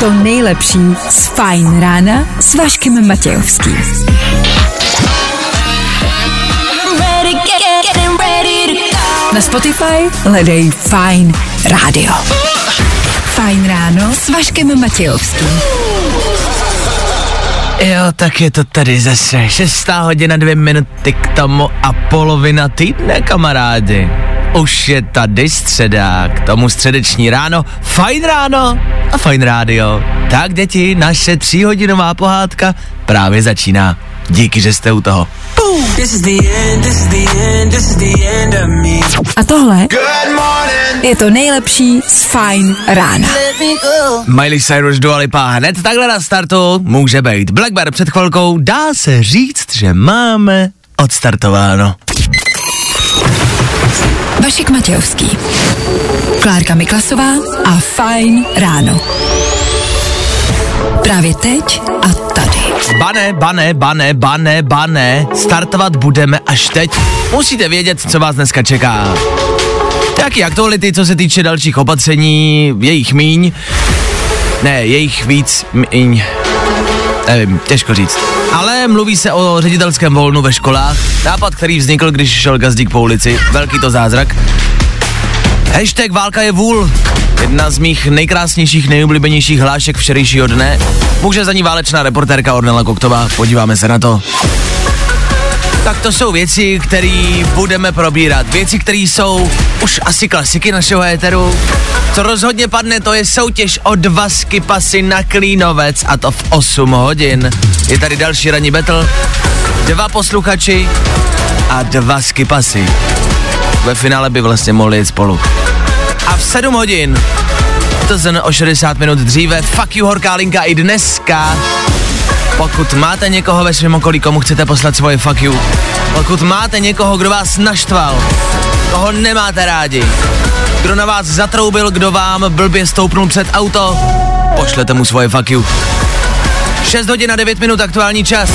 to nejlepší z Fajn rána s Vaškem Matějovským. I'm ready, get, getting ready to go. Na Spotify hledej Fajn rádio. Fajn ráno s Vaškem Matějovským. Jo, tak je to tady zase. Šestá hodina, dvě minuty k tomu a polovina týdne, kamarádi. Už je tady středa, k tomu středeční ráno, fajn ráno a fajn rádio. Tak děti, naše tříhodinová pohádka právě začíná. Díky, že jste u toho. A tohle je to nejlepší z Fajn rána. Miley Cyrus Dua Lipa hned takhle na startu může být. Black Bear před chvilkou dá se říct, že máme odstartováno. Vašek Matějovský. Klárka Miklasová a Fajn ráno. Právě teď a tady. Bane, bane, bane, bane, bane, startovat budeme až teď. Musíte vědět, co vás dneska čeká. Jaký aktuality, co se týče dalších opatření, jejich míň, ne, jejich víc, míň, nevím, těžko říct. Ale mluví se o ředitelském volnu ve školách, nápad, který vznikl, když šel gazdík po ulici, velký to zázrak. Hashtag válka je vůl. Jedna z mých nejkrásnějších, nejoblíbenějších hlášek včerejšího dne. Může za ní válečná reportérka Ornella Koktová. Podíváme se na to. Tak to jsou věci, které budeme probírat. Věci, které jsou už asi klasiky našeho éteru. Co rozhodně padne, to je soutěž o dva skipasy na Klínovec a to v 8 hodin. Je tady další ranní battle. Dva posluchači a dva skipasy. Ve finále by vlastně mohli jít spolu. A v 7 hodin, to zen o 60 minut dříve, fuck you horká linka i dneska. Pokud máte někoho ve svém okolí, komu chcete poslat svoje fuck you, pokud máte někoho, kdo vás naštval, koho nemáte rádi, kdo na vás zatroubil, kdo vám blbě stoupnul před auto, pošlete mu svoje fuck you. 6 hodin a 9 minut aktuální čas.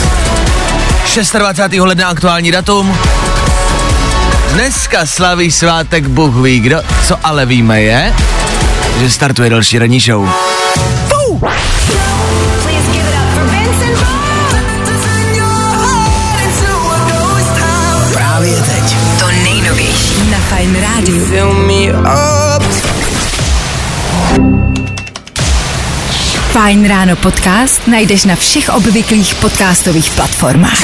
26. ledna aktuální datum. Dneska slaví svátek Bůh ví kdo, co ale víme je, že startuje další ranní show. Rádiu. Fajn ráno podcast najdeš na všech obvyklých podcastových platformách.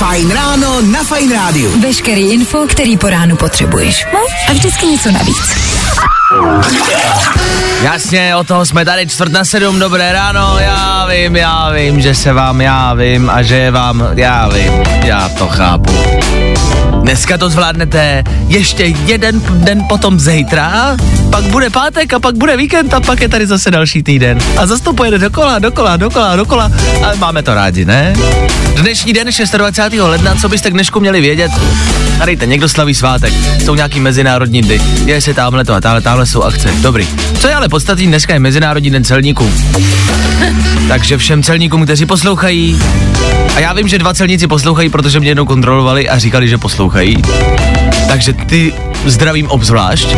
Fajn ráno na Fajn rádiu. Veškerý info, který po ránu potřebuješ. No a vždycky něco navíc. Jasně, o toho jsme tady čtvrt na sedm, dobré ráno, já vím, já vím, že se vám, já vím a že je vám, já vím, já to chápu. Dneska to zvládnete ještě jeden den potom zítra, pak bude pátek a pak bude víkend a pak je tady zase další týden. A zase to pojede dokola, dokola, dokola, dokola, ale máme to rádi, ne? Dnešní den 26. ledna, co byste k dnešku měli vědět? Tady někdo slaví svátek, jsou nějaký mezinárodní dny, děje se tamhle to a tamhle, tamhle jsou akce, dobrý. Co je ale podstatný, dneska je Mezinárodní den celníků. Takže všem celníkům, kteří poslouchají, a já vím, že dva celníci poslouchají, protože mě jednou kontrolovali a říkali, že poslouchají. Takže ty zdravím obzvlášť.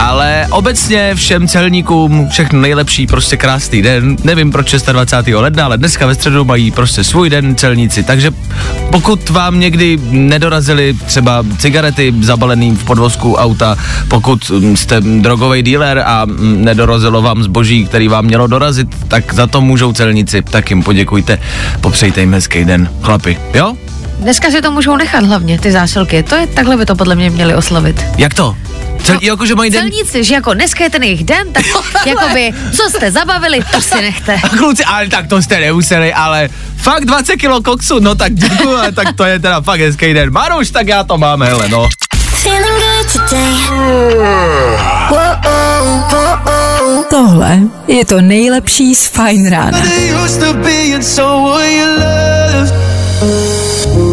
Ale obecně všem celníkům všechno nejlepší, prostě krásný den. Nevím proč 26. ledna, ale dneska ve středu mají prostě svůj den celníci. Takže pokud vám někdy nedorazili třeba cigarety zabalený v podvozku auta, pokud jste drogový dealer a nedorazilo vám zboží, který vám mělo dorazit, tak za to můžou celníci. Tak jim poděkujte, popřejte jim hezký den. Chlapi, jo? Dneska si to můžou nechat hlavně, ty zásilky. To je, takhle by to podle mě měli oslavit. Jak to? Cel, no, jakože mají den... Celníci, že jako dneska je ten jejich den, tak jakoby, co jste zabavili, to si nechte. A kluci, ale tak to jste nemuseli, ale fakt 20 kilo koksu, no tak děkuju, ale tak to je teda fakt hezký den. Maruš, tak já to mám, hele, no. Tohle je to nejlepší z Fajn rána.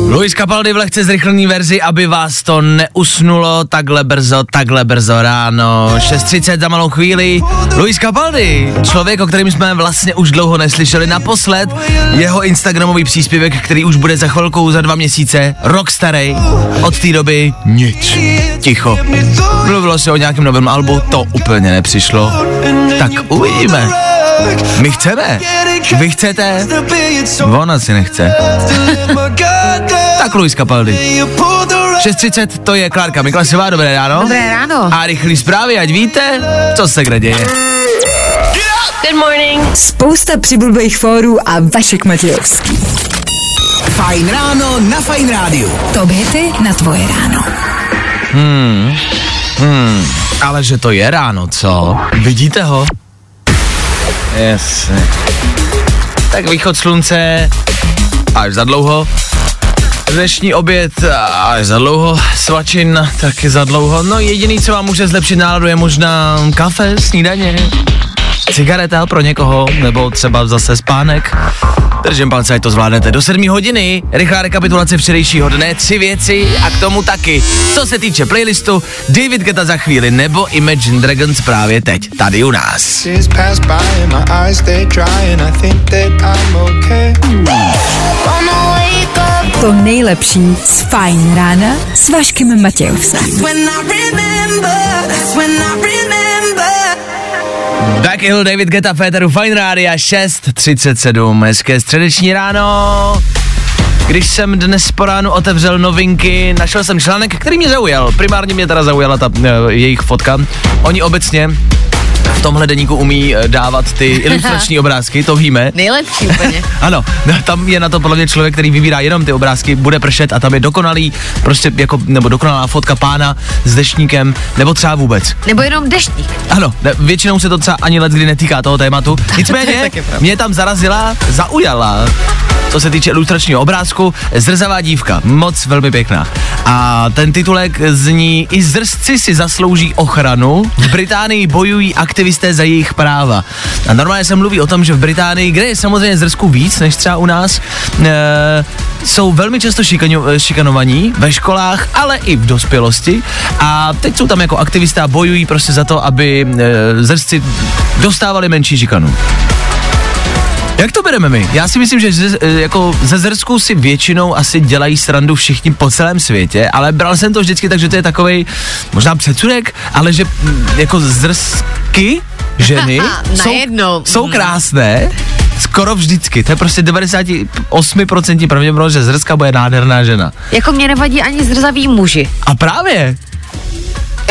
Luis Capaldi v lehce zrychlený verzi, aby vás to neusnulo takhle brzo, takhle brzo ráno. 6.30 za malou chvíli. Luis Capaldi, člověk, o kterém jsme vlastně už dlouho neslyšeli naposled. Jeho Instagramový příspěvek, který už bude za chvilku, za dva měsíce, rok starý. Od té doby nic. Ticho. Mluvilo se o nějakém novém albu, to úplně nepřišlo. Tak uvidíme. My chceme. Vy chcete? On asi nechce. Tak Luis Capaldi. 6.30, to je Klárka Miklasová, dobré ráno. Dobré ráno. A rychlý zprávy, ať víte, co se kde děje. Good morning. Spousta přibulbých fórů a Vašek Matějovský. Fajn ráno na Fajn rádiu. Top hity na tvoje ráno. Ale že to je ráno, co? Vidíte ho? Jasně. Tak východ slunce až za dlouho. Dnešní oběd až za dlouho, svačin taky za dlouho. No jediný, co vám může zlepšit náladu, je možná kafe, snídaně, cigareta pro někoho, nebo třeba zase spánek. Držím palce, ať to zvládnete do 7 hodiny. Rychlá rekapitulace včerejšího dne, tři věci a k tomu taky. Co se týče playlistu, David Geta za chvíli nebo Imagine Dragons právě teď, tady u nás. Years pass by and my eyes stay dry and I think that I'm okay. Wanna wake up To nejlepší z Fajn rána s Vaškem Matějovským. when I remember. That's when I remember. Back Hill, David Geta, Féteru Fine Rádia 6.37, hezké středeční ráno. Když jsem dnes po ránu otevřel novinky, našel jsem článek, který mě zaujal. Primárně mě teda zaujala ta e, jejich fotka. Oni obecně v tomhle deníku umí eh, dávat ty ilustrační obrázky, to víme. Nejlepší úplně. Ano, tam je na to podle mě člověk, který vybírá jenom ty obrázky, bude pršet a tam je dokonalý, prostě jako, nebo dokonalá fotka pána s deštníkem, nebo třeba vůbec. Nebo jenom deštník. Ano, ne, většinou se to třeba ani let kdy netýká toho tématu. Nicméně mě tam zarazila, zaujala, co se týče ilustračního obrázku, zrzavá dívka, moc velmi pěkná. A ten titulek zní I zrzci si zaslouží ochranu, v Británii bojují aktivisté za jejich práva. A normálně se mluví o tom, že v Británii, kde je samozřejmě zrzků víc než třeba u nás, e, jsou velmi často šikano, šikanovaní ve školách, ale i v dospělosti. A teď jsou tam jako aktivisté a bojují prostě za to, aby e, zrzci dostávali menší šikanu. Jak to bereme my? Já si myslím, že ze, e, jako ze zrsku si většinou asi dělají srandu všichni po celém světě, ale bral jsem to vždycky tak, že to je takovej možná předsudek, ale že mm, jako zrsky ženy jsou, jsou krásné, skoro vždycky. To je prostě 98% pravděpodobnost, že zrska bude nádherná žena. Jako mě nevadí ani zrzaví muži. A právě.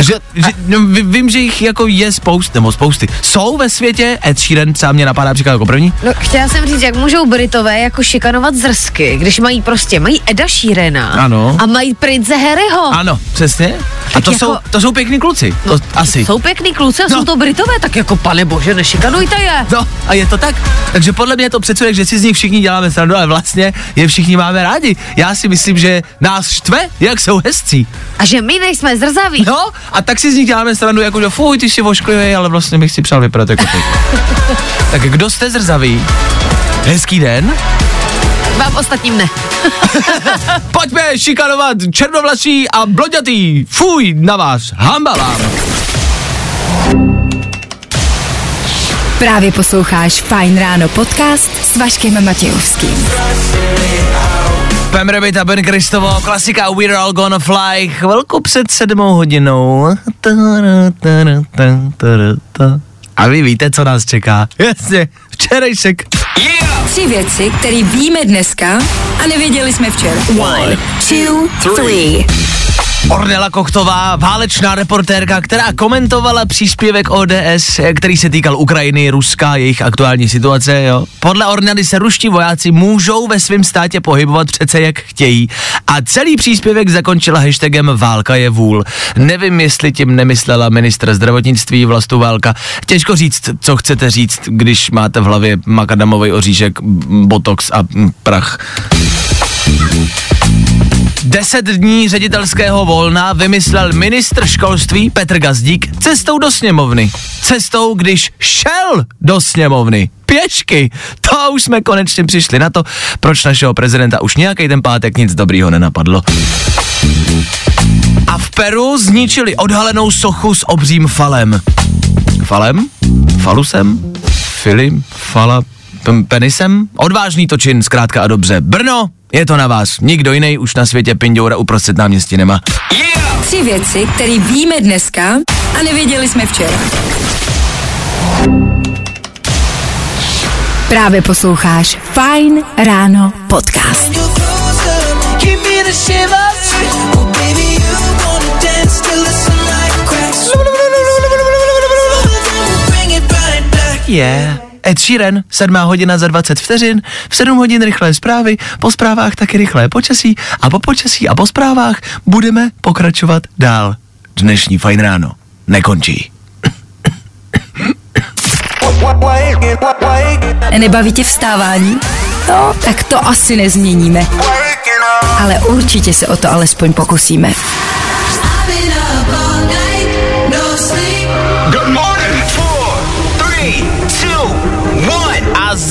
Že, že, no, ví- vím, že jich jako je spoust, nebo spousty. Jsou ve světě, Ed Sheeran třeba mě napadá příklad jako první. No, chtěla jsem říct, jak můžou Britové jako šikanovat zrsky, když mají prostě, mají Eda Sheerana Ano. a mají prince Harryho. Ano, přesně. A Tak to, jako- jsou, to jsou pěkný kluci, to asi. Jsou pěkný kluci a No. jsou to Britové, tak jako pane bože, nešikanujte je. No a je to tak. Takže podle mě je to předsudek, že si z nich všichni děláme srandu, ale vlastně je všichni máme rádi. Já si myslím, že nás štve, jak jsou hezcí. A že my nejsme zrzaví. No a tak si z nich děláme srandu, jako že fuj, ty jsi vošklivý, ale vlastně bych si přál vypadat jako ty. tak kdo jste zrzaví? Hezký den. Vám ostatním ne. Pojďme šikanovat černovlasí a bloďatý. Fuj, na vás, hamba vám. Právě posloucháš Fajn ráno podcast s Vaškem Matějovským. Pam Rabbit a Ben Kristovo, klasika We're All Gonna Fly, chvilku před sedmou hodinou. A vy víte, co nás čeká. Jasně, včerejšek. Tři věci, které víme dneska a nevěděli jsme včera. One, two, three. Ornela Kochtová, válečná reportérka, která komentovala příspěvek ODS, který se týkal Ukrajiny, Ruska, jejich aktuální situace. Jo. Podle Ornely se ruští vojáci můžou ve svém státě pohybovat přece jak chtějí. A celý příspěvek zakončila hashtagem Válka je vůl. Nevím, jestli tím nemyslela ministr zdravotnictví Vlastu Válka. Těžko říct, co chcete říct, když máte v hlavě makadamový oříšek, botox a prach. Deset dní ředitelského volna vymyslel ministr školství Petr Gazdík cestou do sněmovny. Cestou, když šel do sněmovny. Pěšky. To už jsme konečně přišli na to, proč našeho prezidenta už nějaký ten pátek nic dobrýho nenapadlo. A v Peru zničili odhalenou sochu s obřím falem. Falem? Falusem? Filim? Fala? p- Penisem? Odvážný to čin, zkrátka a dobře. Brno, je to na vás. Nikdo jiný už na světě pindoura uprostřed náměstí nemá. Tři věci, které víme dneska a nevěděli jsme včera. Právě posloucháš Fine Ráno podcast. Je. Yeah. Ed Sheeran, 7 hodina za 20 vteřin, v 7 hodin rychlé zprávy, po zprávách taky rychlé počasí a po počasí a po zprávách budeme pokračovat dál. Dnešní fajn ráno nekončí. Nebaví tě vstávání? No, tak to asi nezměníme. Ale určitě se o to alespoň pokusíme.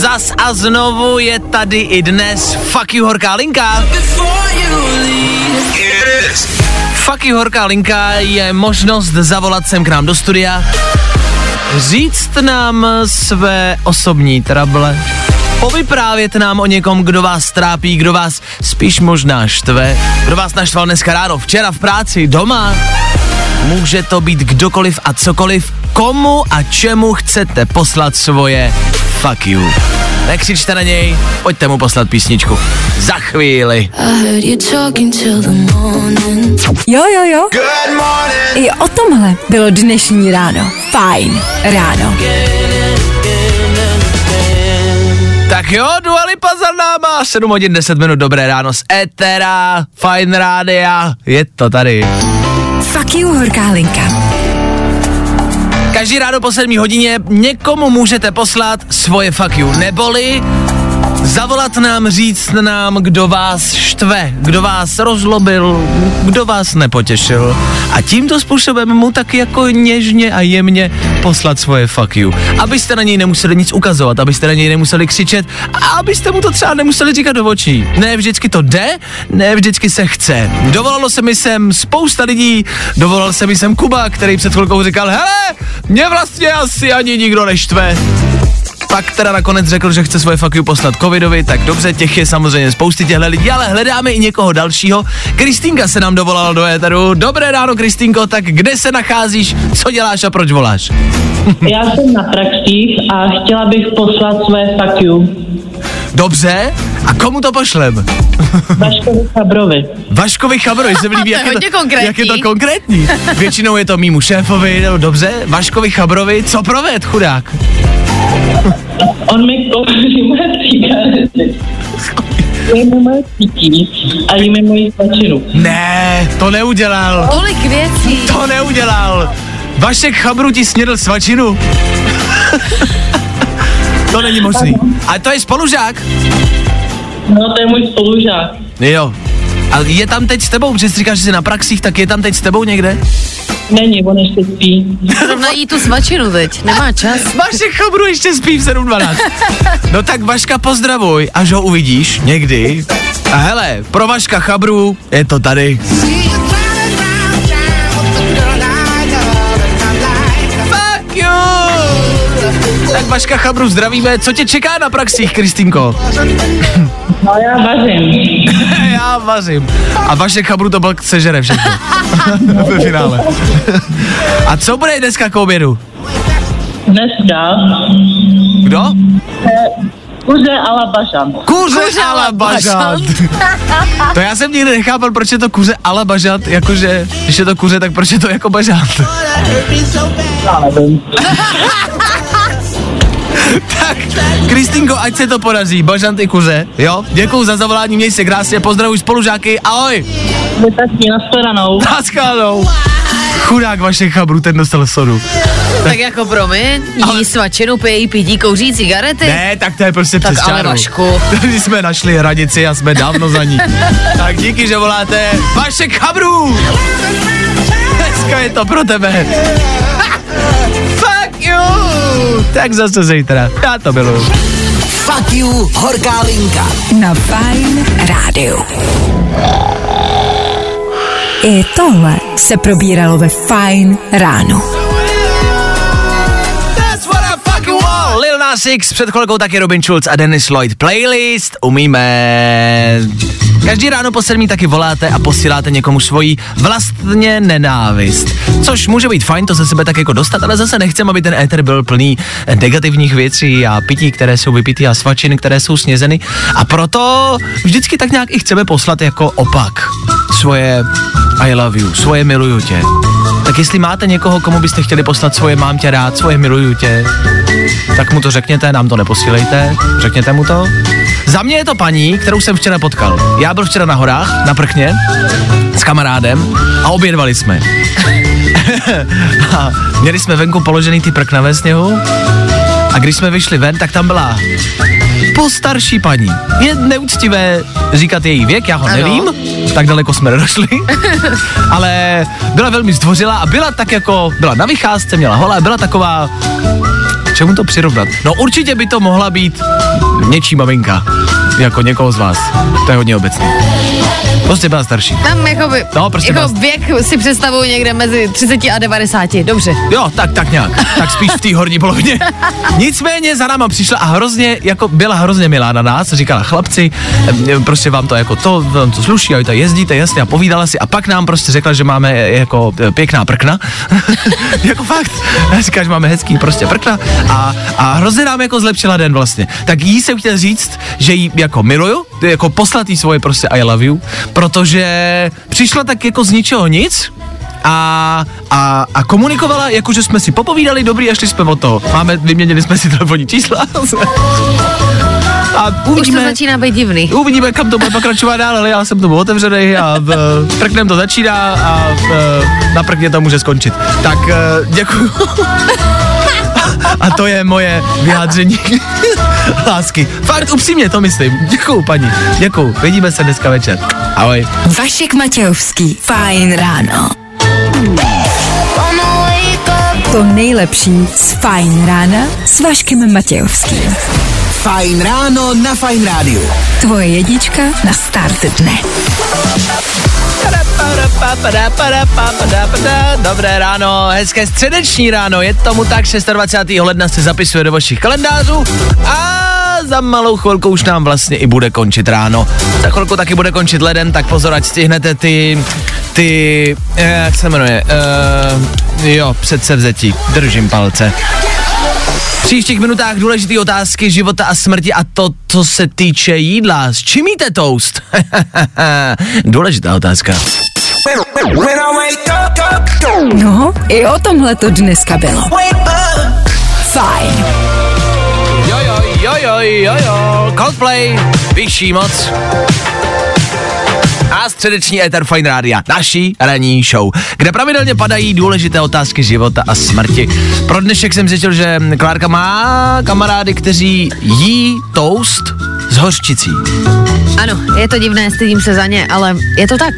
Zas a znovu je tady i dnes Fuck you horká linka. Fuck you horká linka je možnost zavolat sem k nám do studia, říct nám své osobní trable, povyprávět nám o někom, kdo vás trápí, kdo vás spíš možná štve, kdo vás naštval dneska ráno, včera v práci, doma. Může to být kdokoliv a cokoliv, komu a čemu chcete poslat svoje fuck you. Nekřičte na něj, pojďte mu poslat písničku. Za chvíli. Jo, jo, jo. Good morning. I o tomhle bylo dnešní ráno. Fajn ráno. Tak jo, Dua Lipa za náma, 7 hodin 10 minut, dobré ráno z Etera, Fine Rádia, je to tady. Fuck you, horká linka. Každý ráno po 7 hodině někomu můžete poslat svoje fuck you, neboli zavolat nám, říct nám, kdo vás štve, kdo vás rozlobil, kdo vás nepotěšil a tímto způsobem mu tak jako něžně a jemně poslat svoje fuck you. Abyste na něj nemuseli nic ukazovat, abyste na něj nemuseli křičet a abyste mu to třeba nemuseli říkat do očí. Ne vždycky to jde, ne vždycky se chce. Dovolalo se mi sem spousta lidí, dovolal se mi sem Kuba, který před chvilkou říkal, hele, mě vlastně asi ani nikdo neštve. Pak teda nakonec řekl, že chce svoje fuck you poslat covidovi, tak dobře, těch je samozřejmě spousty těchto lidí, ale hledáme i někoho dalšího. Kristýnka se nám dovolala do éteru. Dobré ráno, Kristýnko, tak kde se nacházíš, co děláš a proč voláš? Já jsem na praxích a chtěla bych poslat své fuck you Dobře, a komu to pošlem? Vaškovi Chabrovi. Vaškovi Chabrovi se mi líbí, jak, je hodně to, konkrétní. jak je to konkrétní. Většinou je to mýmu šéfovi, no dobře, Vaškovi Chabrovi, co proved, chudák? On mi kouří moje cigarety. A jí mi moji svačinu. Ne, to neudělal. Tolik věcí. To neudělal. Vašek Chabru ti snědl svačinu. to není možný. A to je spolužák? No, to je můj spolužák. Jo. A je tam teď s tebou, protože jsi říkáš, že jsi na praxích, tak je tam teď s tebou někde? Není, on ještě spí. Zrovna jí tu svačinu teď. Nemá čas. Vašek Chabru ještě spí v 7.12. No tak Vaška pozdravuj, až ho uvidíš někdy. A hele, pro Vaška Chabru je to tady. Tak Vaška Chabru zdravíme. Co tě čeká na praxích, Kristýnko? No, já vařím. Já vařím. A Vašek Chabru to pak sežere všechno. Ve finále. A co bude dneska k obědu? Dneska Kdo? kuře a la bažant. Kuře, Kuře ala bažant. to já jsem nikdy nechápal, proč je to kuře a la bažant, jakože, když je to kuře, tak proč je to jako bažant. Já nevím. Tak, Kristýnko, ať se to podaří, bažant i kuře, jo? Děkuju za zavolání, měj se krásně, pozdravuj spolužáky, ahoj, Vy taky, nashledanou. naschledanou. Chudák vaše chabru, ten dostal sodu. Tak jako promiň, jí Ale- svačinu, pije, pití, kouří cigarety. Ne, tak to je prostě Tak přes ale čáru. Vašku. Tady jsme našli hranici a jsme dávno za ní. tak díky, že voláte vaše chabru. Dneska je to pro tebe. You. Tak zase zítra. Já to miluju. Fuck you, horká linka. Na Fine Rádiu. I tohle se probíralo ve Fine ráno. X, před chvilkou taky Robin Schulz a Dennis Lloyd. Playlist umíme. Každý ráno po sedmí taky voláte a posíláte někomu svoji vlastně nenávist. Což může být fajn to ze sebe tak jako dostat, ale zase nechcem, aby ten éter byl plný negativních věcí a pití, které jsou vypitý a svačin, které jsou snězeny. A proto vždycky tak nějak i chceme poslat jako opak. Svoje I love you, svoje miluju tě. Tak jestli máte někoho, komu byste chtěli poslat svoje mám tě rád, svoje miluju tě, tak mu to řekněte, nám to neposílejte, řekněte mu to. Za mě je to paní, kterou jsem včera potkal. Já byl včera na horách, na prkně, s kamarádem a obědvali jsme. a měli jsme venku položený ty prkna ve sněhu a když jsme vyšli ven, tak tam byla postarší paní. Je neúctivé říkat její věk, já ho Ano. nevím, tak daleko jsme nedošli, ale byla velmi zdvořilá a byla tak jako, byla na vycházce, měla holé, byla taková, čemu to přirovnat? No určitě by to mohla být něčí maminka, jako někoho z vás, to je hodně obecný. Prostě byla starší. Tam jakoby, No, prostě jako vás- věk si představuju někde mezi 30 a 90, dobře. Jo, tak, tak nějak. Tak spíš v té horní polovině. Nicméně za náma přišla a hrozně, jako byla hrozně milá na nás, říkala chlapci, prostě vám to jako to, vám to sluší a tady jezdíte, jasně a povídala si a pak nám prostě řekla, že máme e, jako e, pěkná prkna. jako fakt. Říká, že máme hezký prostě prkna a, a hrozně nám jako zlepšila den vlastně. Tak jí jsem chtěl říct, že jí jako miluju, jako poslat jí svoje prostě I love you, protože přišla tak jako z ničeho nic, a, a, a komunikovala, jakože jsme si popovídali, dobrý, a šli jsme od toho. Máme, vyměnili jsme si telefonní čísla. A Už to uvidíme, začíná být divný. uvidíme, kam to bude pokračovat dál, ale já jsem tomu otevřený a v, prknem to začíná a v, na prkně to může skončit. Tak eh, děkuju. A to je moje vyjádření lásky. Fakt upřímně to myslím. Děkuju, paní. Děkuju. Vidíme se dneska večer. Ahoj. Vašek Matějovský. Fajn ráno. To nejlepší z Fajn rána s Vaškem Matějovským. Fajn ráno na Fajn rádiu. Tvoje jedička na start dne. Dobré ráno, hezké středeční ráno, je tomu tak, 26. ledna se zapisuje do vašich kalendářů a za malou chvilku už nám vlastně i bude končit ráno. Za chvilku taky bude končit leden, tak pozor, ať stihnete ty, ty, eh, jak se jmenuje, uh, jo, předsevzetí, držím palce. V příštích minutách důležité otázky života a smrti a to, co se týče jídla. S čím jíte toast? Důležitá otázka. No, i o tomhle to dneska bylo. Fajn. Jo, jo, jo, jo, jo, jo. Coldplay, vyšší moc. A středeční éter Fine Rádia, naší ranní show, kde pravidelně padají důležité otázky života a smrti. Pro dnešek jsem zjistil, že Klárka má kamarády, kteří jí toast s hořčicí. Ano, je to divné, stydím se za ně, ale je to tak.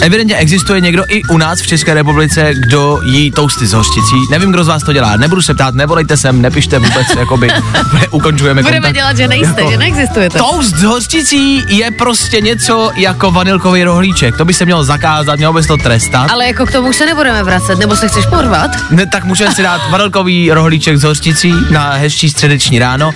Evidentně existuje někdo i u nás v České republice, kdo jí toasty s hořčicí. Nevím, kdo z vás to dělá. Nebudu se ptát, nevolejte sem, nepište vůbec, jakoby ukončujeme Budeme kontakt. dělat, že nejste, Jako- že neexistujete. Toast s hořčicí je prostě něco jako vanilkový rohlíček. To by se mělo zakázat, mělo by se to trestat. Ale jako k tomu už se nebudeme vracet, nebo se chceš porvat? Ne, tak můžeme si dát vanilkový rohlíček s hořčicí na hezčí středeční ráno.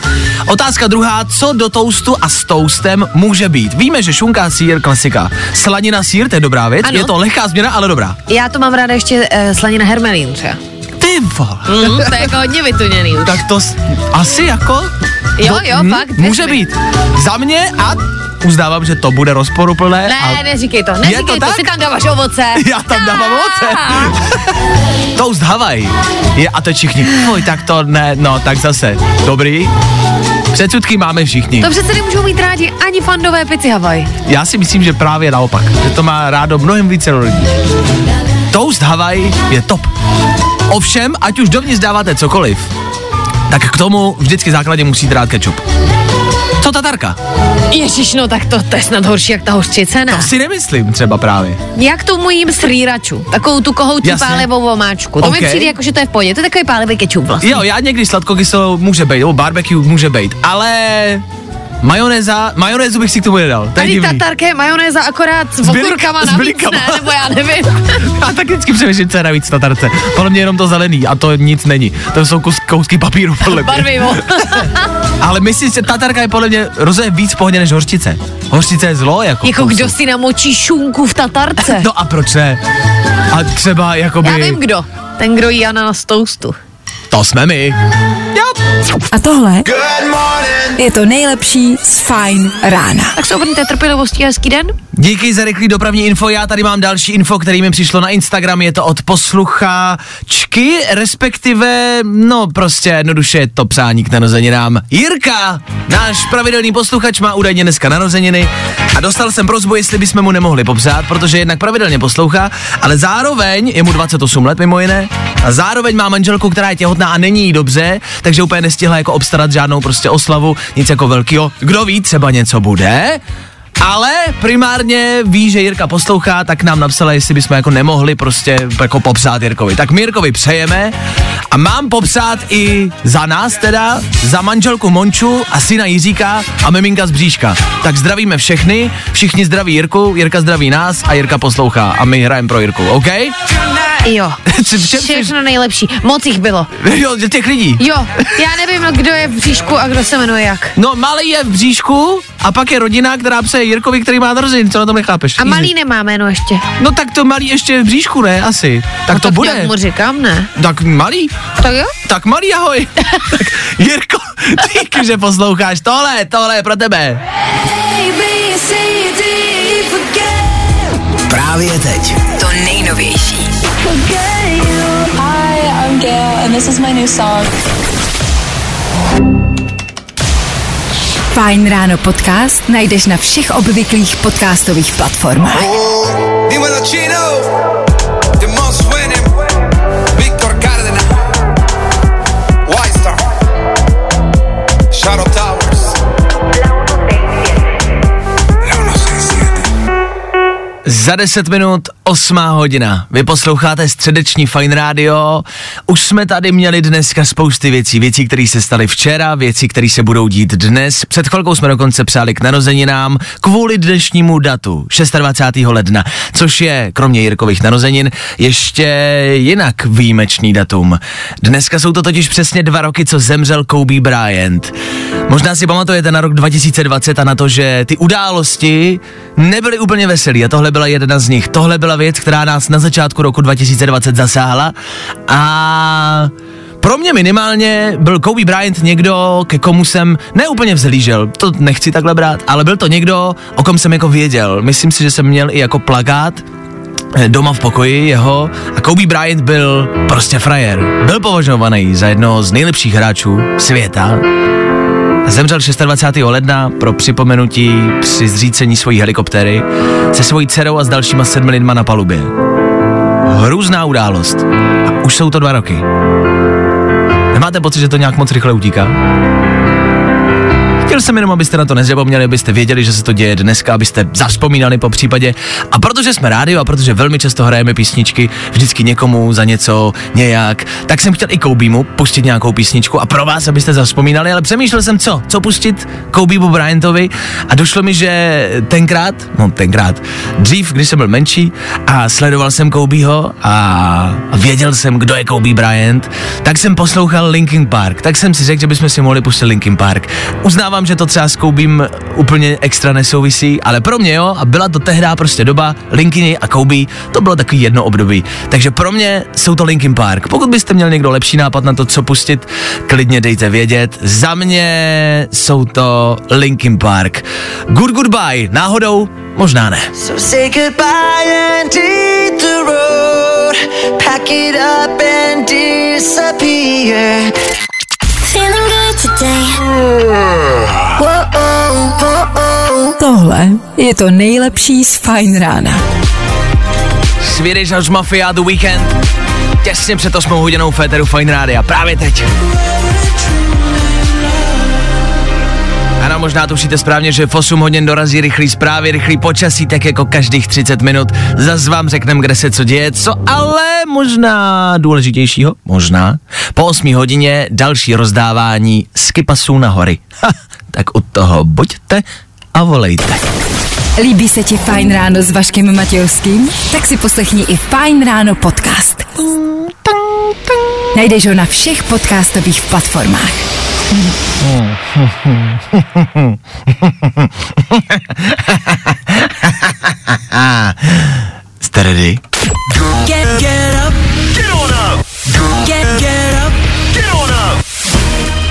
Otázka druhá, co do toastu a s toastem může být? Víme, že šunka, sír, klasika. Slanina, sír, to je dobrá věc. Ano. Je to lehká změna, ale dobrá. Já to mám ráda ještě uh, slanina hermelín třeba. Ty vole. Mm, to je jako hodně vytuněný už. Tak to s- asi jako... Jo, jo, hm, fakt, Může mi. být. Za mě a uznávám, že to bude rozporuplné. Ne, a neříkej to, neříkej to to, tak? si tam dáváš ovoce. Já tam dávám ovoce. Ah. Toast Havaj. Je, a to všichni, oj, tak to ne, no, tak zase. Dobrý. Předsudky máme všichni. To přece nemůžou mít rádi ani fandové pici Havaj. Já si myslím, že právě naopak. Že to má rádo mnohem více lidí. Toast Hawaii je top. Ovšem, ať už dovnitř dáváte cokoliv, tak k tomu vždycky základně musíte dát ketchup. Co tatarka? Ježiš, no tak to, to je snad horší jak ta hořčice, ne? To si nemyslím třeba právě. Jak tomu jím srýraču, takovou tu kohoutí Jasně. pálivou omáčku. To Ok. mi přijde jako, že to je v pohodě, to je takový pálivý kečup vlastně. Jo, já někdy sladkokyselou může být, nebo barbecue může být, ale majonéza, majonézu bych si k tomu nedal. To je Tady divný. tatarka je majonéza akorát s okurkama s navíc, ne? Nebo já nevím. Já tak vždycky přemýšlím, co je navíc tatarce. Podle mě jenom to zelený a to nic není. To jsou kus, kousky papíru, podle mě. Barvivo. Ale myslím, že tatarka je podle mě rozhodně víc v pohodě než hořčice. Hořčice je zlo, jako. jako kousek. kdo si namočí šunku v tatarce? No a proč ne? A třeba jakoby... Já vím kdo. Ten, kdo jí Jana na toustu. To jsme my. Jo. A tohle je to nejlepší z Fine rána. Tak se obrňte trpělivosti a hezký den. Díky za rychlý dopravní info. Já tady mám další info, který mi přišlo na Instagram. Je to od posluchačky, respektive, no prostě jednoduše je to přání k narozeninám. Jirka, náš pravidelný posluchač, má údajně dneska narozeniny a dostal jsem prozbu, jestli bychom mu nemohli popřát, protože jednak pravidelně poslouchá, ale zároveň je mu 28 let mimo jiné a zároveň má manželku, která je těhotná a není jí dobře, takže úplně nestihla jako obstarat žádnou prostě oslavu, nic jako velkýho. Kdo ví, třeba něco bude? Ale primárně ví, že Jirka poslouchá, tak nám napsala, jestli bychom jako nemohli prostě jako popsat Jirkovi. Tak my Jirkovi přejeme a mám popsat i za nás teda, za manželku Monču a syna Jiříka a miminka z bříška. Tak zdravíme všechny, všichni zdraví Jirku, Jirka zdraví nás a Jirka poslouchá a my hrajeme pro Jirku, OK? Jo. Všechno nejlepší. Moc jich bylo. Jo, těch lidí. Jo, já nevím, kdo je v bříšku a kdo se jmenuje jak. No malý je v bříšku a pak je rodina, která přeje Jirkovi, který má narozeniny, co na tom nechápeš? A Easy. malý nemá jméno ještě. No tak to malý ještě je v bříšku, ne? Asi. Tak no, to tak bude. nějak mu říkám, ne? Tak malý? Tak jo? Tak malý ahoj. tak Jirko, díky, že posloucháš. Tohle, tohle je pro tebe. Právě teď. To nejnovější. Hi, I'm Gail, and this is my new song. Fine ráno podcast najdeš na všech obvyklých podcastových platformách. Dímelo Za 10 minut 8 hodina. Vy posloucháte středeční Fine Radio. Už jsme tady měli dneska spousty věcí. Věcí, které se staly včera, věcí, které se budou dít dnes. Před chvilkou jsme dokonce přáli k narozeninám kvůli dnešnímu datu, 26. ledna, což je, kromě Jirkových narozenin, ještě jinak výjimečný datum. Dneska jsou to totiž přesně dva roky, co zemřel Kobe Bryant. Možná si pamatujete na rok 2020 a na to, že ty události nebyly úplně veselý a tohle byla jedna z nich. Tohle byla věc, která nás na začátku roku 2020 zasáhla a pro mě minimálně byl Kobe Bryant někdo, ke komu jsem neúplně vzhlížel, to nechci takhle brát, ale byl to někdo, o kom jsem jako věděl. Myslím si, že jsem měl i jako plagát eh, doma v pokoji jeho a Kobe Bryant byl prostě frajer. Byl považovaný za jednoho z nejlepších hráčů světa Zemřel 26. ledna pro připomenutí při zřícení svojí helikoptéry se svojí dcerou a s dalšíma sedmi lidma na palubě. Hrůzná událost. A už jsou to dva roky. Nemáte pocit, že to nějak moc rychle utíká? Chtěl jsem jenom, abyste na to nezapomněli, abyste věděli, že se to děje dneska, abyste zaspomínali po případě. A protože jsme rádio a protože velmi často hrajeme písničky, vždycky někomu za něco, nějak, tak jsem chtěl i Koubímu pustit nějakou písničku a pro vás, abyste zaspomínali, ale přemýšlel jsem co, co pustit Koubímu Bryantovi a došlo mi, že tenkrát, no tenkrát, dřív, když jsem byl menší a sledoval jsem Koubího a věděl jsem, kdo je Kobe Bryant, tak jsem poslouchal Linkin Park, tak jsem si řekl, že bychom si mohli pustit Linkin Park. Uznávám, že to třeba s Koubím úplně extra nesouvisí, ale pro mě jo, a byla to tehdy prostě doba, Linkiny a Kobe, to bylo takový jedno období. Takže pro mě jsou to Linkin Park. Pokud byste měl někdo lepší nápad na to, co pustit, klidně dejte vědět. Za mě jsou to Linkin Park. Good Goodbye, náhodou, možná ne. So say goodbye and the road. Pack it up and disappear. Tohle je to nejlepší z Fine rána. Swedish House Mafia The Weekend. Těsně před 8 hodinou Féteru Fine Rádia. Právě teď. Ano, možná tušíte správně, že v 8 hodin dorazí rychlý zprávy, rychlý počasí, tak jako každých 30 minut. Zas vám řekneme, kde se co děje, co ale možná důležitějšího, možná. Po 8 hodině další rozdávání skipasů na hory. Tak u toho buďte a volejte. Líbí se ti Fajn ráno s Vaškem Matějovským? Tak si poslechni i Fajn ráno podcast. Najdeš ho na všech podcastových platformách. Jste ready? Get, get up. Get on up. Get, get up. Get on up.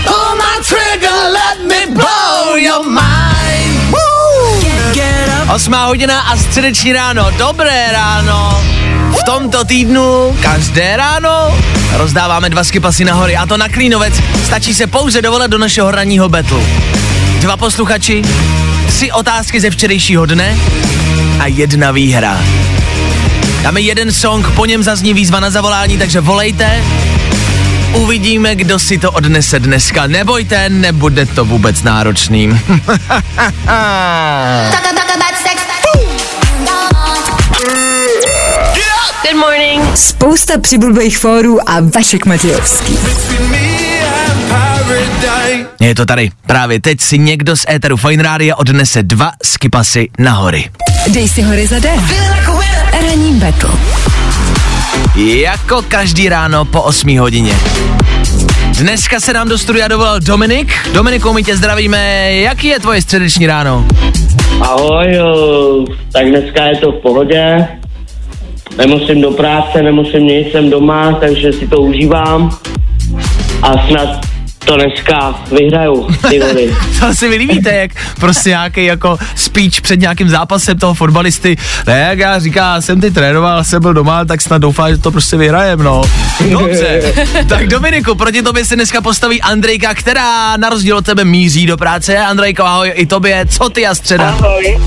Pull my trigger, let me blow your mind. Woo. Get, get up. Osmá hodina a středeční ráno. Dobré ráno. V tomto týdnu každé ráno rozdáváme dva skipasy na hory a to na Klínovec. Stačí se pouze dovolat do našeho ranního betlu. Dva posluchači, tři otázky ze včerejšího dne a jedna výhra. Dáme jeden song, po něm zazní výzva na zavolání, takže volejte. Uvidíme, kdo si to odnese dneska. Nebojte, nebude to vůbec náročný. Good morning. Spousta přibulbých fórů a Vašek Matějovský. Je to tady. Právě teď si někdo z éteru Fine Rádia odnese dva skipasy na hory. Dej si hory za den. Ranní battle. Jako každý ráno po 8 hodině. Dneska se nám do studia dovolal Dominik. Dominiku, my tě zdravíme. Jaký je tvoje středeční ráno? Ahoj, tak dneska je to v pohodě. Nemusím do práce, nemusím nic, jsem doma, takže si to užívám. A snad to dneska vyhraju, ty vody. To si vy líbíte, jak prostě nějaký jako speech před nějakým zápasem toho fotbalisty. Ne, jak já říká, jsem ty trénoval, jsem byl doma, tak snad doufám, že to prostě vyhrajem, no. Dobře. tak Dominiku, proti tobě se dneska postaví Andrejka, která na rozdíl od tebe míří do práce. Andrejko, ahoj, i tobě, co ty a středa? Ahoj.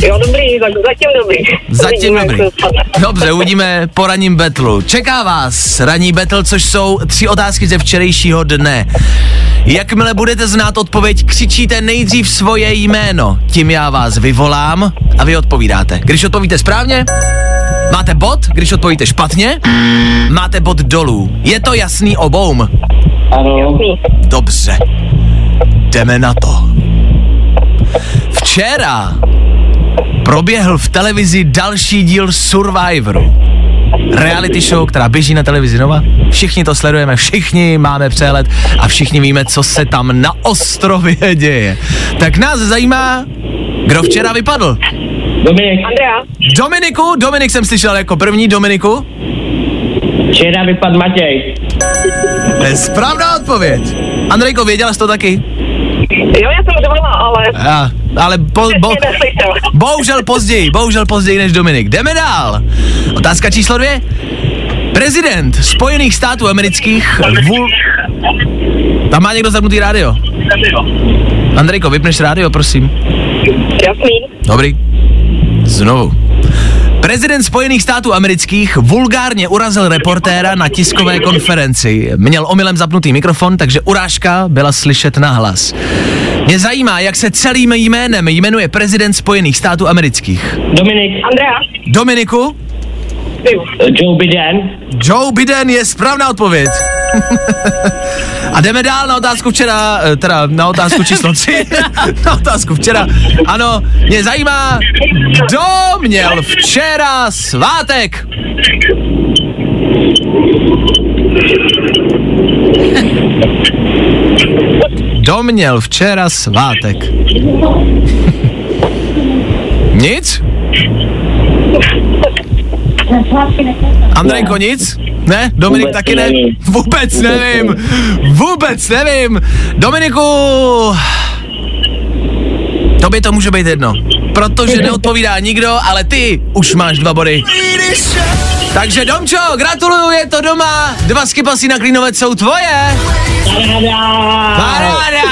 Jo, dobrý, zatím dobrý. Zatím Uvidíme, dobrý. Dobře, uvidíme po ranním betlu. Čeká vás ranní betl, což jsou tři otázky ze včerejšího dne. Jakmile budete znát odpověď, křičíte nejdřív svoje jméno. Tím já vás vyvolám a vy odpovídáte. Když odpovíte správně, máte bod, když odpovíte špatně, máte bod dolů. Je to jasný oboum? Ano. Dobře. Jdeme na to. Včera proběhl v televizi další díl Survivoru. Reality show, která běží na televizi Nova. Všichni to sledujeme, všichni máme přehled a všichni víme, co se tam na ostrově děje. Tak nás zajímá, kdo včera vypadl. Dominik. Andrea. Dominiku, Dominik jsem slyšel jako první, Dominiku. Včera vypadl Matěj. To je správná odpověď. Andrejko, věděla jsi to taky? Jo, já jsem řvala, ale Já, ale po, bo, bohužel později, bohužel později než Dominik. Jdeme dál. Otázka číslo dvě. Prezident Spojených států amerických vul... Tam má někdo zapnutý rádio. Andrejko, vypneš rádio, prosím. Jasný. Dobrý. Znovu. Prezident Spojených států amerických vulgárně urazil reportéra na tiskové konferenci. Měl omylem zapnutý mikrofon, takže urážka byla slyšet na hlas. Mě zajímá, jak se celým jménem jmenuje prezident Spojených států amerických. Dominik. Andrea. Dominiku? Joe Biden. Joe Biden je správná odpověď. A jdeme dál na otázku včera, eh, teda na otázku číslo 3. na otázku včera. Ano, mě zajímá, kdo měl včera svátek? Kdo měl včera svátek? Nic? Andrejko, nic? Ne? Dominik Vůbec taky ne? nevím. Vůbec nevím. Vůbec nevím. Dominiku, tobě to může být jedno. Protože neodpovídá nikdo, ale ty už máš dva body. Takže Domčo, gratuluju, je to doma. Dva skipasy na Klínovec jsou tvoje. Paráda!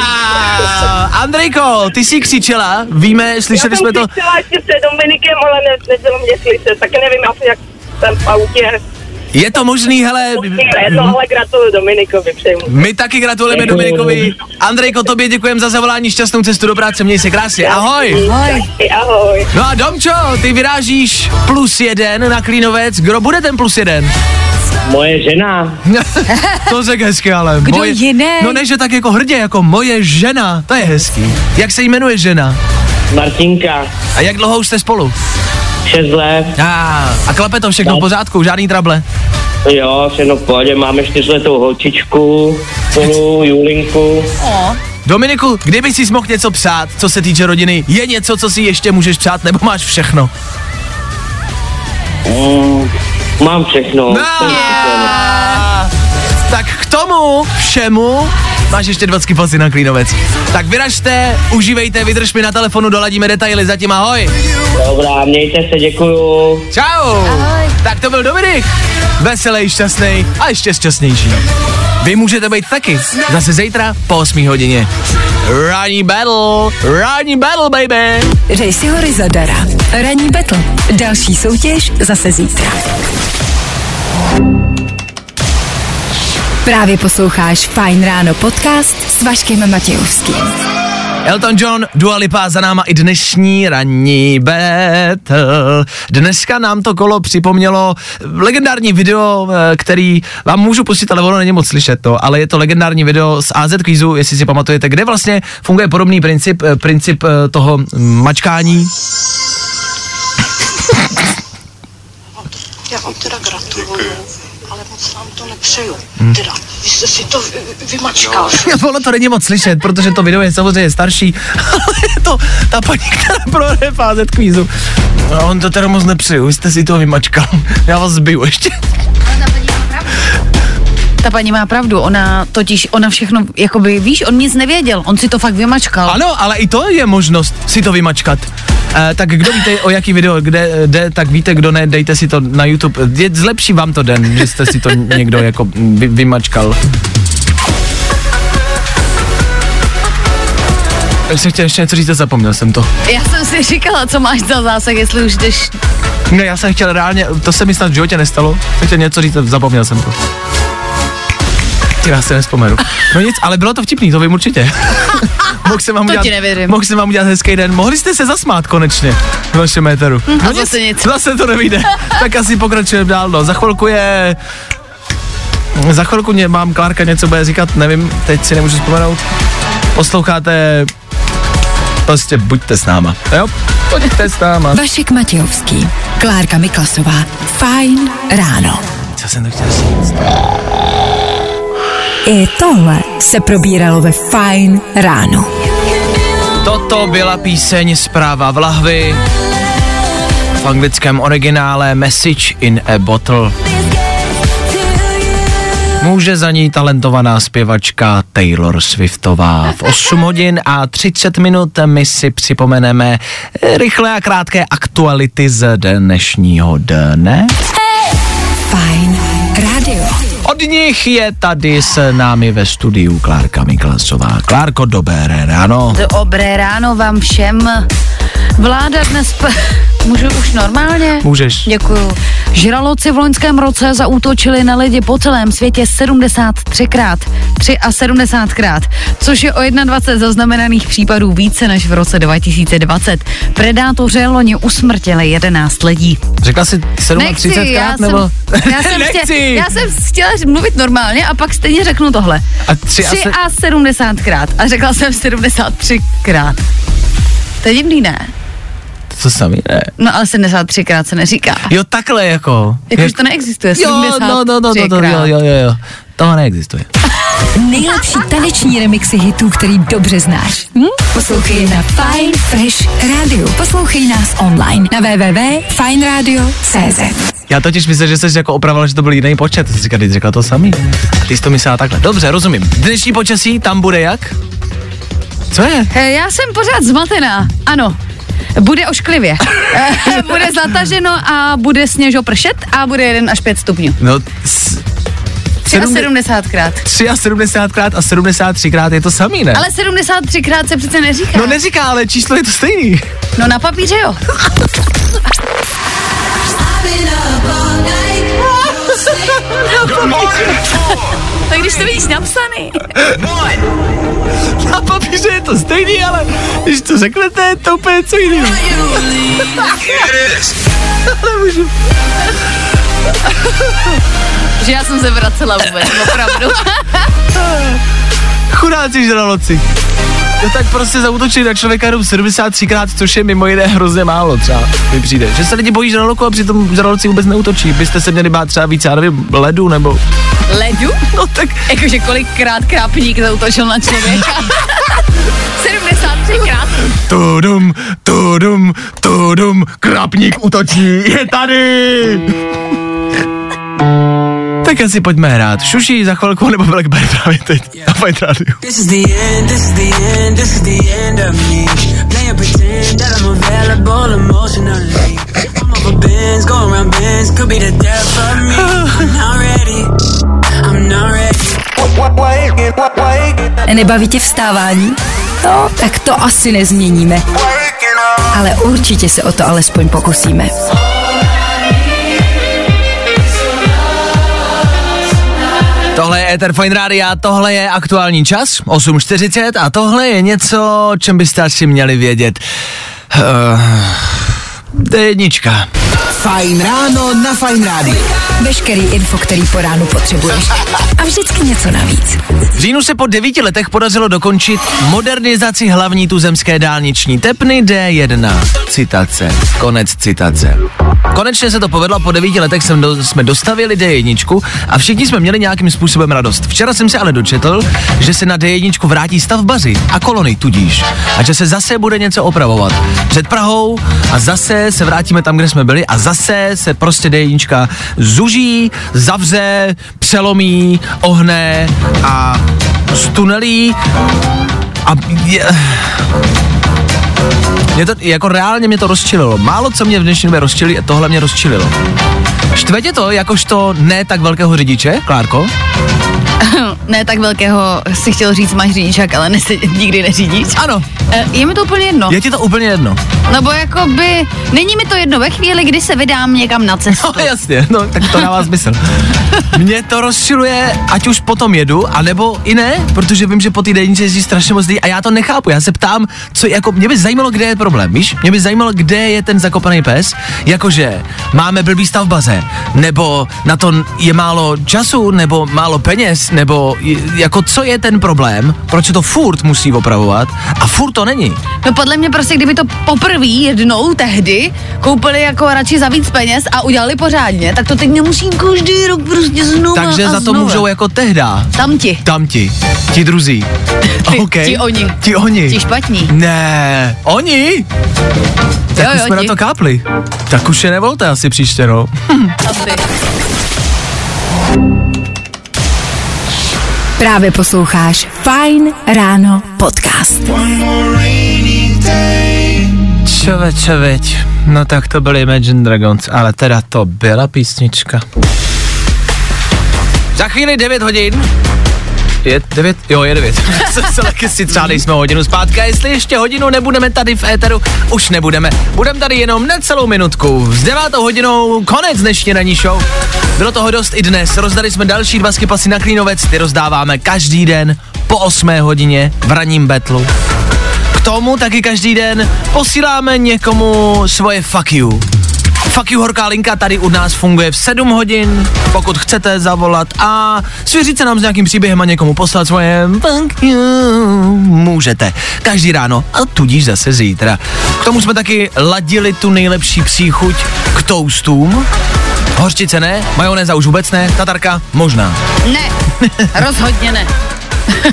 Andrejko, ty jsi křičela, víme, slyšeli já jsme to. Já jsem křičela ještě před Dominikem, ale ne, nebylo mě slyšet, taky nevím asi, jak jsem v autě. Je to možný, hele, Je to, ale gratuluju Dominikovi, přejmu. my taky gratulujeme Dominikovi. Andrejko, tobě děkujeme za zavolání, šťastnou cestu do práce, měj se krásně, ahoj. Ahoj. Ahoj. No a Domčo, ty vyrážíš plus jeden na Klínovec, kdo bude ten plus jeden? Moje žena. to řek hezky, ale. Kdo moje, jiný? No ne, že tak jako hrdě, jako moje žena, to je hezký. Jak se jmenuje žena? Martinka. A jak dlouho už jste spolu? 6 let. A, a klape to všechno v pořádku, žádný trable. Jo, všechno v pohodě, máme čtyřletou holčičku, spolu Julinku. Dominiku, kdyby si mohl něco psát, co se týče rodiny, je něco, co si ještě můžeš přát, nebo máš všechno? Mm, mám všechno. No, tak k tomu všemu máš ještě dva skipasy na Klínovec. Tak vyražte, užívejte, vydrž mi na telefonu, doladíme detaily, zatím ahoj. Dobrá, mějte se, děkuju. Čau. Ahoj. Tak to byl Dominik. Veselý, šťastný a ještě šťastnější. Vy můžete být taky. Zase zítra po 8 hodině. Ranní battle, ranní battle, baby. Dej si hory zadara. Ranní battle. Další soutěž zase zítra. Právě posloucháš Fine Ráno podcast s Vaškem Matějovským. Elton John, Dua Lipa za náma i dnešní ranní battle. Dneska nám to kolo připomnělo legendární video, eh, který vám můžu pustit, ale ono není moc slyšet to, ale je to legendární video z AZ Quizu, jestli si pamatujete, kde vlastně funguje podobný princip, eh, princip eh, toho mačkání. Já vám teda gratuluju, ale moc vám to nepřeju. Hmm. Teda, vy jste si to vy- vymačkal. ono to není moc slyšet, protože to video je samozřejmě starší, ale je to ta paní, která prohraje v AZ Quizu. A on to teda moc nepřeju, vy jste si to vymačkal. Já vás zbiju ještě. Ta paní má pravdu, ona totiž, ona všechno, jakoby, víš, on nic nevěděl, on si to fakt vymačkal. Ano, ale i to je možnost si to vymačkat. E, tak kdo víte, o jaký video kde jde, tak víte, kdo ne, dejte si to na YouTube. Je, zlepší vám to den, že jste si to někdo jako vy, vymačkal. Já jsem chtěl ještě něco říct a zapomněl jsem to. Já jsem si říkala, co máš za zásah, jestli už jdeš Ne, já jsem chtěl reálně, to se mi snad v životě nestalo, jsem chtěl něco říct a zapomněl jsem to. Já se nespomenu. No nic, ale bylo to vtipný, to vím určitě. mohl jsem vám To udělat, mohl jsem vám udělat hezký den. Mohli jste se zasmát konečně v našem éteru. Hm, a no zase nic. Zase to nevíde. tak asi pokračujeme dál. No. Za chvilku je... Za chvilku mě, mám Klárka něco bude říkat, nevím, teď si nemůžu vzpomenout. Posloucháte... Prostě buďte s náma. Jo? Buďte s náma. Vašek Matějovský, Klárka Miklasová. Fine ráno. Co jsem to chtěl říct? I tohle se probíralo ve Fine ráno. Toto byla píseň Zpráva v lahvi v anglickém originále Message in a Bottle. Může za ní talentovaná zpěvačka Taylor Swiftová. V 8 hodin a 30 minut my si připomeneme rychlé a krátké aktuality z dnešního dne. Fine rádio. Od nich je tady s námi ve studiu Klárka Miklasová. Klárko, dobré ráno. Dobré ráno vám všem. Vláda dnes... P- Můžu už normálně? Můžeš. Děkuju. Žraloci v loňském roce zaútočili na lidi po celém světě 73krát. 73krát, což je o 21 zaznamenaných případů více než v roce 2020. Predátoři loni usmrtili 11 lidí. Řekla jsi 37 já krát, nebo? Jsem, já, jsem chtěla, já jsem chtěla mluvit normálně a pak stejně řeknu tohle. A tři a se- 73krát a řekla jsem 73krát. To je divný, ne? To samý, ne? No ale 73krát se neříká. Jo, takhle jako. Jakože to neexistuje. Jo, no, no, no, no, no, jo, jo, jo, jo. To neexistuje. Nejlepší taneční remixy hitů, který dobře znáš. Hm? Poslouchej na Fine Fresh Radio. Poslouchej nás online na www.fineradio.cz Já totiž myslím, že jsi jako opravoval, že to byl jiný počet. Jsi říkal, ty jsi řekla to samý. A ty jsi to myslela takhle. Dobře, rozumím. Dnešní počasí tam bude jak? Co je? Eh, Já jsem pořád zmatená. Ano. Bude ošklivě. Eh, bude zataženo a bude sněžo pršet a bude 1 až 5 stupňů. No, s, 73krát. 73 krát a 73 krát je to samý, ne? Ale 73krát se přece neříká. No neříká, ale číslo je to stejný. No na papíře jo. All night. Tak když to vidíš napsaný. Na papíře je to stejný, ale když to řeknete, je to úplně co jiného. Nemůžu. Že já jsem se vracela vůbec, opravdu. Chudáci žraloci. To tak prostě zautočili na člověka jenom 73krát, což je mimo jiné hrozně málo třeba, mi přijde. Že se lidi bojí žraloku a přitom žraloci vůbec neutočí. Byste se měli bát třeba víc, já nevím, ledu nebo... Ledu? No tak... Jakože kolikrát krápník zautočil na člověka. 73krát. Tudum, tudum, tudum, krapník útočí, je tady! Tak asi pojďme hrát. Šuší za chvilku nebo Blackberry právě teď na Fight Radio. This is the end, this is the end, this is the end of me. Playing pretend that I'm available emotionally. I'm over bins, going around bins, could be the death of me. I'm not ready, I'm not ready. Nebaví tě vstávání? No, tak to asi nezměníme. Ale určitě se o to alespoň pokusíme. Tohle je Ether Fine Radio, tohle je aktuální čas, 8.40 a tohle je něco, čem byste asi měli vědět. Uh, jednička. Fajn ráno na Fajn rádiu. Veškerý info, který po ránu potřebuješ. A vždycky něco navíc. V říjnu se po devíti letech podařilo dokončit modernizaci hlavní tuzemské dálniční tepny D1. Citace. Konec citace. Konečně se to povedlo, po devíti letech jsem do, jsme dostavili D1 a všichni jsme měli nějakým způsobem radost. Včera jsem se ale dočetl, že se na D1 vrátí stavbaři a kolony tudíž a že se zase bude něco opravovat. Před Prahou a zase se vrátíme tam, kde jsme byli a zase se prostě D1 zuží, zavře, přelomí, ohne a stunelí a je, mě to, jako reálně mě to rozčililo. Málo co mě v dnešní době rozčilí, tohle mě rozčililo. Štve to, jakožto ne tak velkého řidiče, Klárko? ne tak velkého, si chtěl říct, máš řidičák, ale nesi, nikdy neřídíš. Ano. E, je mi to úplně jedno. Je ti to úplně jedno? No bo jakoby, není mi to jedno ve chvíli, kdy se vydám někam na cestu. No jasně, no tak to dává smysl. Mě to rozčiluje, ať už potom jedu, anebo i ne, protože vím, že po té dennici jezdí strašně moc lidí a já to nechápu. Já se ptám, co jako, mě by zajímalo, kde je problém, víš? Mě by zajímalo, kde je ten zakopaný pes, jakože máme blbý stav v baze, nebo na to je málo času, nebo málo peněz, nebo j- jako co je ten problém, proč se to furt musí opravovat a furt to není. No podle mě prostě, kdyby to poprvé jednou tehdy koupili jako radši za víc peněz a udělali pořádně, tak to teď nemusím každý rok prostě znovu Takže a za to znova. můžou jako tehda. Tam ti. Tam ti. Ti druzí. Ty- okay. ti oni. Ti oni. Ti špatní. Ne, oni? Tak Jo, už jo, jsme ti. na to kápli. Tak už je nevolte asi příště, no. Asi. Právě posloucháš Fine Ráno podcast. Čověče, veď. No tak to byly Imagine Dragons, ale teda to byla písnička. Za chvíli 9 hodin. Je 9? Jo, je 9. Jsem se taky si třeba nejsme hodinu zpátky a jestli ještě hodinu nebudeme tady v éteru, už nebudeme. Budeme tady jenom necelou minutku. S devátou hodinou konec dnešní ranní show. Bylo toho dost i dnes. Rozdali jsme další dva skipasy na Klínovec, ty rozdáváme každý den po 8 hodině v ranním betlu. K tomu taky každý den posíláme někomu svoje fuck you. Fuck you horká linka tady u nás funguje v 7 hodin, pokud chcete zavolat a svěřit se nám s nějakým příběhem a někomu poslat svoje fuck you. Můžete. Každý ráno a tudíž zase zítra. K tomu jsme taky ladili tu nejlepší příchuť k toastům. Hořčice ne, majonéza už vůbec ne, tatarka možná. Ne, rozhodně ne.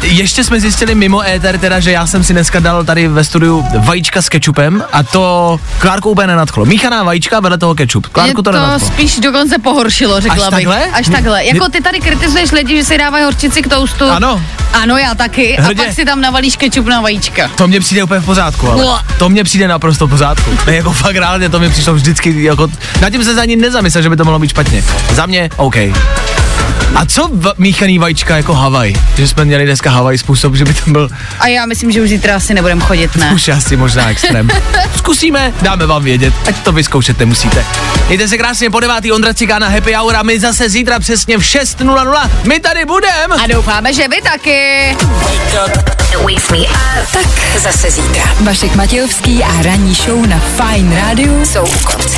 Ještě jsme zjistili mimo éter teda, že já jsem si dneska dal tady ve studiu vajíčka s kečupem a to Klárku úplně nenadchlo. Míchaná vajíčka vedle toho kečup. Klárku Mě to to nenadchlo. spíš dokonce pohoršilo, řekla Až bych. takhle? Až Mě- takhle. Jako mě- ty tady kritizuješ lidi, že si dávají horčici k toastu. Ano. Ano, já taky. Hrdě. A pak si tam navalíš kečup na vajíčka. To mně přijde úplně v pořádku, ale Ua. to mně přijde naprosto v pořádku. Ne, jako fakt reálně to mi přišlo vždycky, jako, nad tím se za ní nezamyslel, že by to mohlo být špatně. Za mě, OK. A co v, míchaný vajíčka jako Havaj? Že jsme měli dneska Havaj způsob, že by to byl A já myslím, že už zítra asi nebudem chodit, ne? už asi možná extrém. Zkusíme, dáme vám vědět, ať to vyzkoušet nemusíte. Mějte se krásně po devátý Ondra Cikána Happy Hour a my zase zítra přesně v 6.00. My tady budeme. A doufáme, že vy taky. Tak zase zítra. Vašek Matějovský a ranní show na Fine Radio jsou u konce.